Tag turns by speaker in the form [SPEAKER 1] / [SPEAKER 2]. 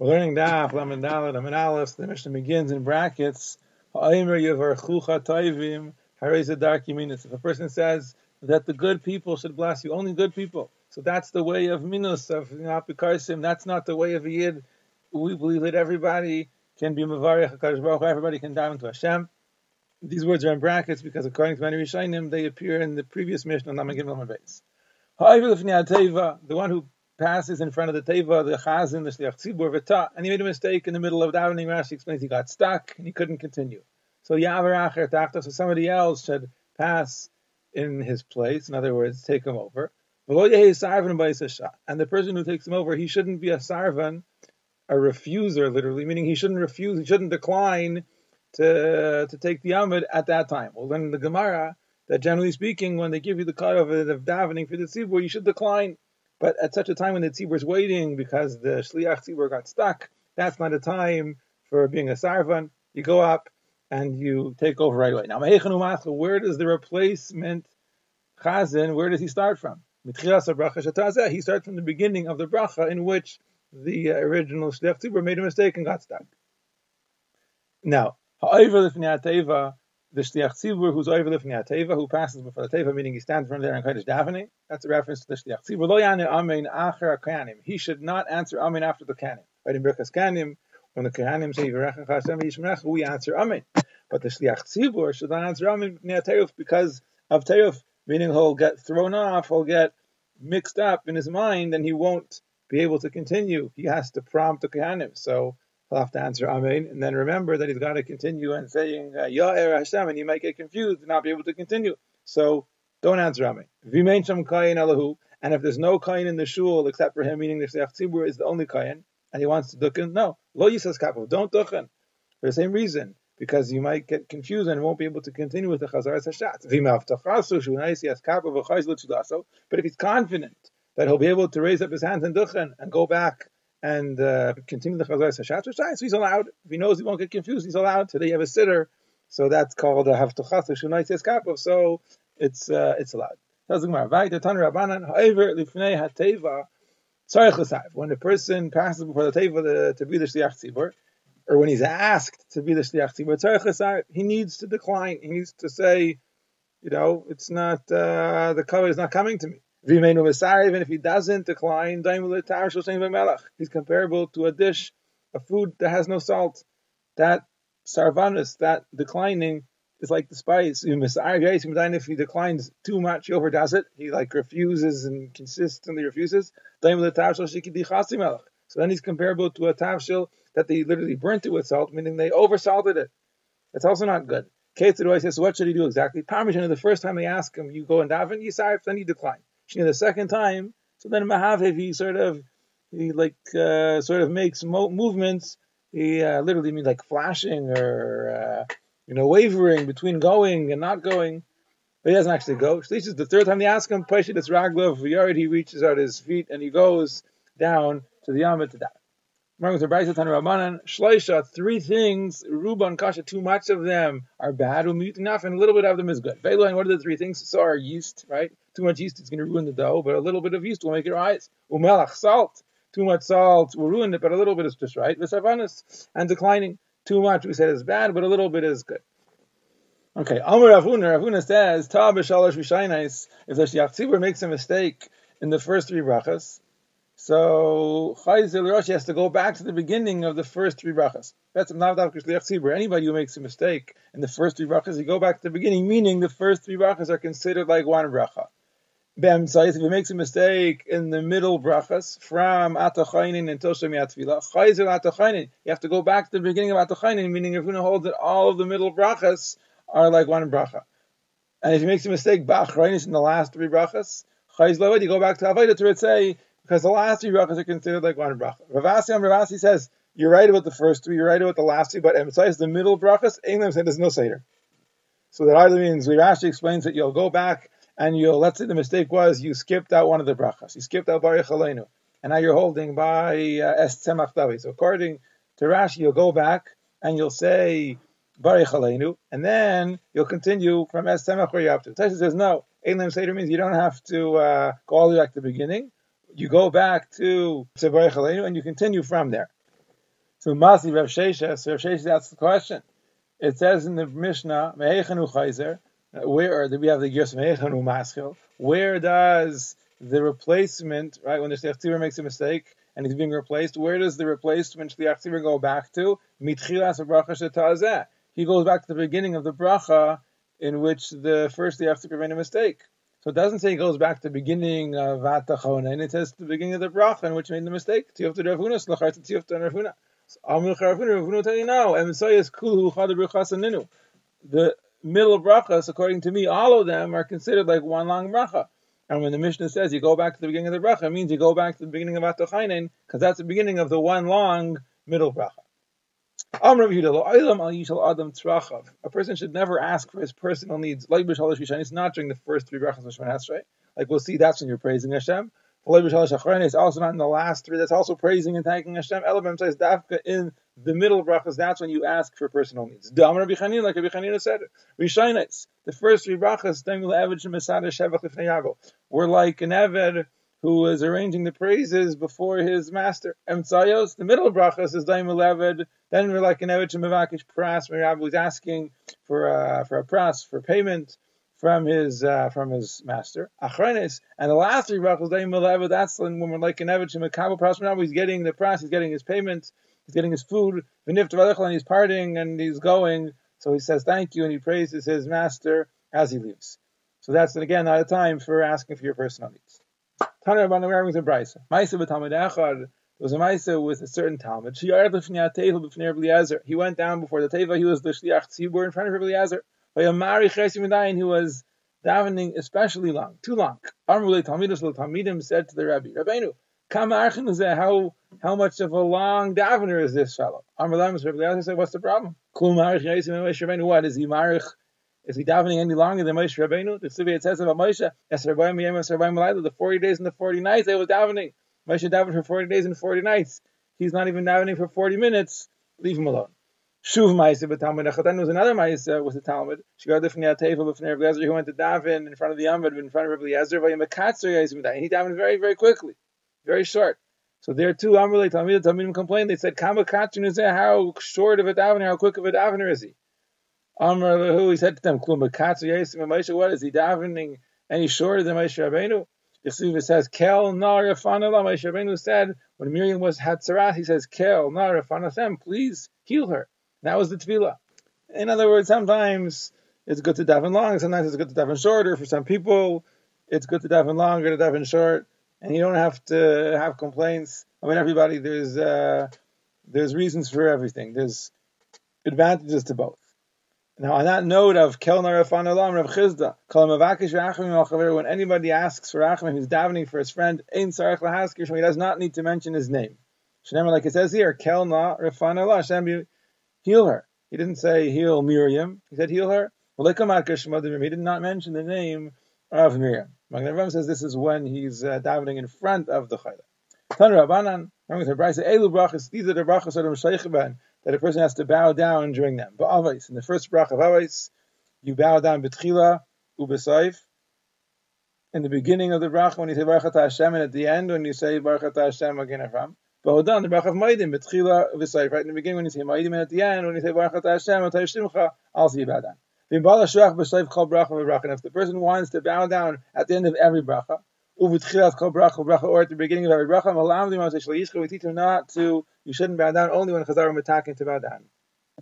[SPEAKER 1] We're learning Daf, Lamed Dalet, Lamed Aleph. The Mishnah begins in brackets. If a person says that the good people should bless you, only good people. So that's the way of Minus, of Apikarsim. That's not the way of Yid. We believe that everybody can be Mavarech HaKadosh Baruch everybody can dive into Hashem. These words are in brackets because according to many Rishonim, they appear in the previous Mishnah, Lamed Gimel Base. The one who passes in front of the teva, the chazan, the shliach tzibur, v'ta, and he made a mistake in the middle of davening. Rashi explains he got stuck and he couldn't continue. So yaver acher tachta, so somebody else should pass in his place. In other words, take him over. And the person who takes him over, he shouldn't be a sarvan, a refuser, literally, meaning he shouldn't refuse, he shouldn't decline to to take the amud at that time. Well, then the Gemara that generally speaking, when they give you the cut of, davening for the tzibur, you should decline but at such a time when the tzibur is waiting because the shliach tzibur got stuck, that's not a time for being a sarvan. You go up and you take over right away. Now, where does the replacement chazan, where does he start from? He starts from the beginning of the bracha in which the original shliach tzibur made a mistake and got stuck. Now, the shliach tzibur who's over lifting at teva, who passes before the teva, meaning he stands in front of there and kodesh davening. That's a reference to the shliach tzibur. Lo kanim. He should not answer amen after the kanim. Right in Birkas Kanim, when the kanim say we answer amen. But the shliach tzibur should not answer amen because of teuf, meaning he'll get thrown off, he'll get mixed up in his mind, and he won't be able to continue. He has to prompt the kahanim. So he'll have to answer Amen, and then remember that he's got to continue and saying uh, Ya'er Hashem, and he might get confused and not be able to continue. So don't answer Amen. V'mein sham kayin alahu, and if there's no kayin in the shul except for him, meaning the Shliach Tzibur is the only kayin, and he wants to dukken, no, lo yisas kapu, don't dukken. For the same reason, because you might get confused and won't be able to continue with the chazaras hashat. But if he's confident that he'll be able to raise up his hands and duchen and go back and uh, continue the Chazar Hashat so he's allowed. If he knows he won't get confused, he's allowed. Today you have a sitter, so that's called a Havtuchas Shunaitis Kapov, so it's uh, it's allowed. When the person passes before the teva to be the shliach tzibur, or when he's asked to be the shliach tzibur, he needs to decline. He needs to say, you know, it's not uh, the cover is not coming to me. Even if he doesn't decline, he's comparable to a dish, a food that has no salt. That sarvanus, that declining, is like the spice. If he declines too much, he overdoes it. He like refuses and consistently refuses. So then he's comparable to a tavshil that they literally burnt it with salt, meaning they oversalted it. That's also not good. Ketzid says, so what should he do exactly? Parmesan, the first time they ask him, you go and daven, say, then you decline. Shni the second time, so then Mahaviv he sort of he like uh, sort of makes mo- movements. He uh, literally means like flashing or uh, you know wavering between going and not going. But he doesn't actually go. Shlish is the third time they ask him, Peshit it's Raglov, Yard, he reaches out his feet and he goes down to the Yamit to that. Three things, Ruban Kasha, too much of them are bad, um, enough, and a little bit of them is good. Veiloin, what are the three things? So are yeast, right? Too much yeast is going to ruin the dough, but a little bit of yeast will make it rise. Umelach, salt. Too much salt will ruin it, but a little bit is just right. Vesavanis, and declining. Too much, we said, is bad, but a little bit is good. Okay, Amr Rav Huna, Ravuna says, Ta b'shalosh if the Shliach makes a mistake in the first three brachas, so Chayzel Roshi has to go back to the beginning of the first three brachas. That's Anybody who makes a mistake in the first three brachas, you go back to the beginning, meaning the first three brachas are considered like one bracha. If he makes a mistake in the middle brachas from Atachainin until Shemi Atfila, Chayzel Atachainin, you have to go back to the beginning of Atachainin, meaning if you're going to hold that all of the middle brachas are like one bracha. And if he makes a mistake, Bachrainis in the last three brachas, Chayzel you go back to Avodah to say because the last three brachas are considered like one bracha. Rav Assi on Rav Assi says you're right about the first three, you're right about the last two, but besides the middle brachas, England said there's no seder. So that either means Rashi explains that you'll go back and you'll let's say the mistake was you skipped out one of the brachas, you skipped out Baruch Aleinu, and now you're holding by uh, Es Tzemach. So according to Rashi, you'll go back and you'll say Baruch Aleinu, and then you'll continue from Es Tzemach where you're up to. Taisa says no. Elam Seder means you don't have to uh, go all the way back to the beginning you go back to Tzevarech and you continue from there. So Masi Rav Sheshes, Rav Sheshes asks the question. It says in the Mishnah, Mehechanu Chayzer, uh, where do we have the Gers Mehechanu Maschil? Where does the replacement, right, when the Shliach makes a mistake and he's being replaced, where does the replacement Shliach go back to? Mitchilas Bracha Shetazeh. He goes back to the beginning of the bracha in which the first Shliach made a mistake. So it doesn't say he goes back to the beginning of Atachon, and it says the beginning of the bracha in which made the mistake. Tiyufta Rav Huna, Slacharta Tiyufta Rav Huna. The middle brachas, according to me, all of them are considered like one long bracha. And when the Mishnah says you go back to the beginning of the bracha, it means you go back to the beginning of Atochainen, because that's the beginning of the one long middle bracha. A person should never ask for his personal needs. It's not during the first three brachas of Shemon Like we'll see, that's when you're praising Hashem. It's also not in the last three. That's also praising and thanking Hashem. Elabim says dafka in the middle brachas. That's when you ask for personal needs. Like Rabbi Chanina said, Rishaynis. The first three brachas, were like an Eved who was arranging the praises before his master. Emtsayos, the middle brachas is Daim Eved. Then we're like an Eved Shemavakish Pras. Rabbi was asking for uh, for a pras for payment from his uh, from his master. Achrenis, and the last three brachos daim melevet. That's when we're like an eved shemakabel pras. Now he's getting the pras, he's getting his payment, he's getting his food. And he's parting and he's going. So he says thank you and he praises his master as he leaves. So that's again not a time for asking for your personal needs. Taner Rabban Rabban a brisa. Ma'isa b'talmid echad. There was a Maisa with a certain Talmud. He went down before the Teva. He was the Shliach Tzibur in front of Rabbi Eliezer. By a Mari Chesim who was davening especially long, too long. Armulei Talmidus Talmidim said to the Rabbi, Rabbeinu, how how much of a long davener is this fellow? Amrulamus Rabbi said, What's the problem? What is he marich? Is he davening any longer than Moshe Rabbeinu? The Sivir says about Moshe, the 40 days and the 40 nights they was davening. Moshe davened for 40 days and 40 nights. He's not even davening for 40 minutes. Leave him alone. Shuv Maisa b'Talmud Then was another Maisa with the Talmud. She got different Yatefa b'Fnei Rabbi Eliezer. He went to daven in front of the Amud, in front of Rabbi Eliezer. And he davened very, very quickly, very short. So there too, Amrulay Talmud Talmidim complained. They said, "Kama Katrin is? How short of a davener? How quick of a davener is he?" Amr who he said to them, "Klum Katzer Yesim Moshe. What is he davening any shorter than Moshe Rabbeinu?" Yesiva says, "Kel Nar Rafanah." Moshe Rabbeinu said when Miriam was Hatzarat, he says, "Kel Nar Rafanah. Please heal her." That was the tefillah. In other words, sometimes it's good to daven long, sometimes it's good to daven shorter. For some people, it's good to daven longer, to daven short, and you don't have to have complaints. I mean, everybody, there's uh, there's reasons for everything. There's advantages to both. Now, on that note of Kelner Rafan Olam Rav Chisda, when anybody asks for Achim, he's davening for his friend, Ein Sarach Lahaskir, he does not need to mention his name. Shnemer, like it says here, Kelna Rafan Olam, heal her. He didn't say heal Miriam. He said heal her. He did not mention the name of Miriam. Magen says this is when he's uh, davening in front of the Chayla. Tan Rabbanan, these are the brachas that a person has to bow down during them. But avais, in the first brach of avais, you bow down betchila ubesaif. In the beginning of the brach, when you say Baruch Hashem, and at the end when you say Baruch Hashem again Avram. But done the bracha of Maidim, betchila v'sayif. Right in the beginning when you say Maidim, and at the end when you say Baruch Hashem, Atay Shimcha, I'll see about that. And if the person wants to bow down at the end of every bracha, or at the beginning of every bracha, we teach him not to, you shouldn't bow down only when chazarim attacking to bow down.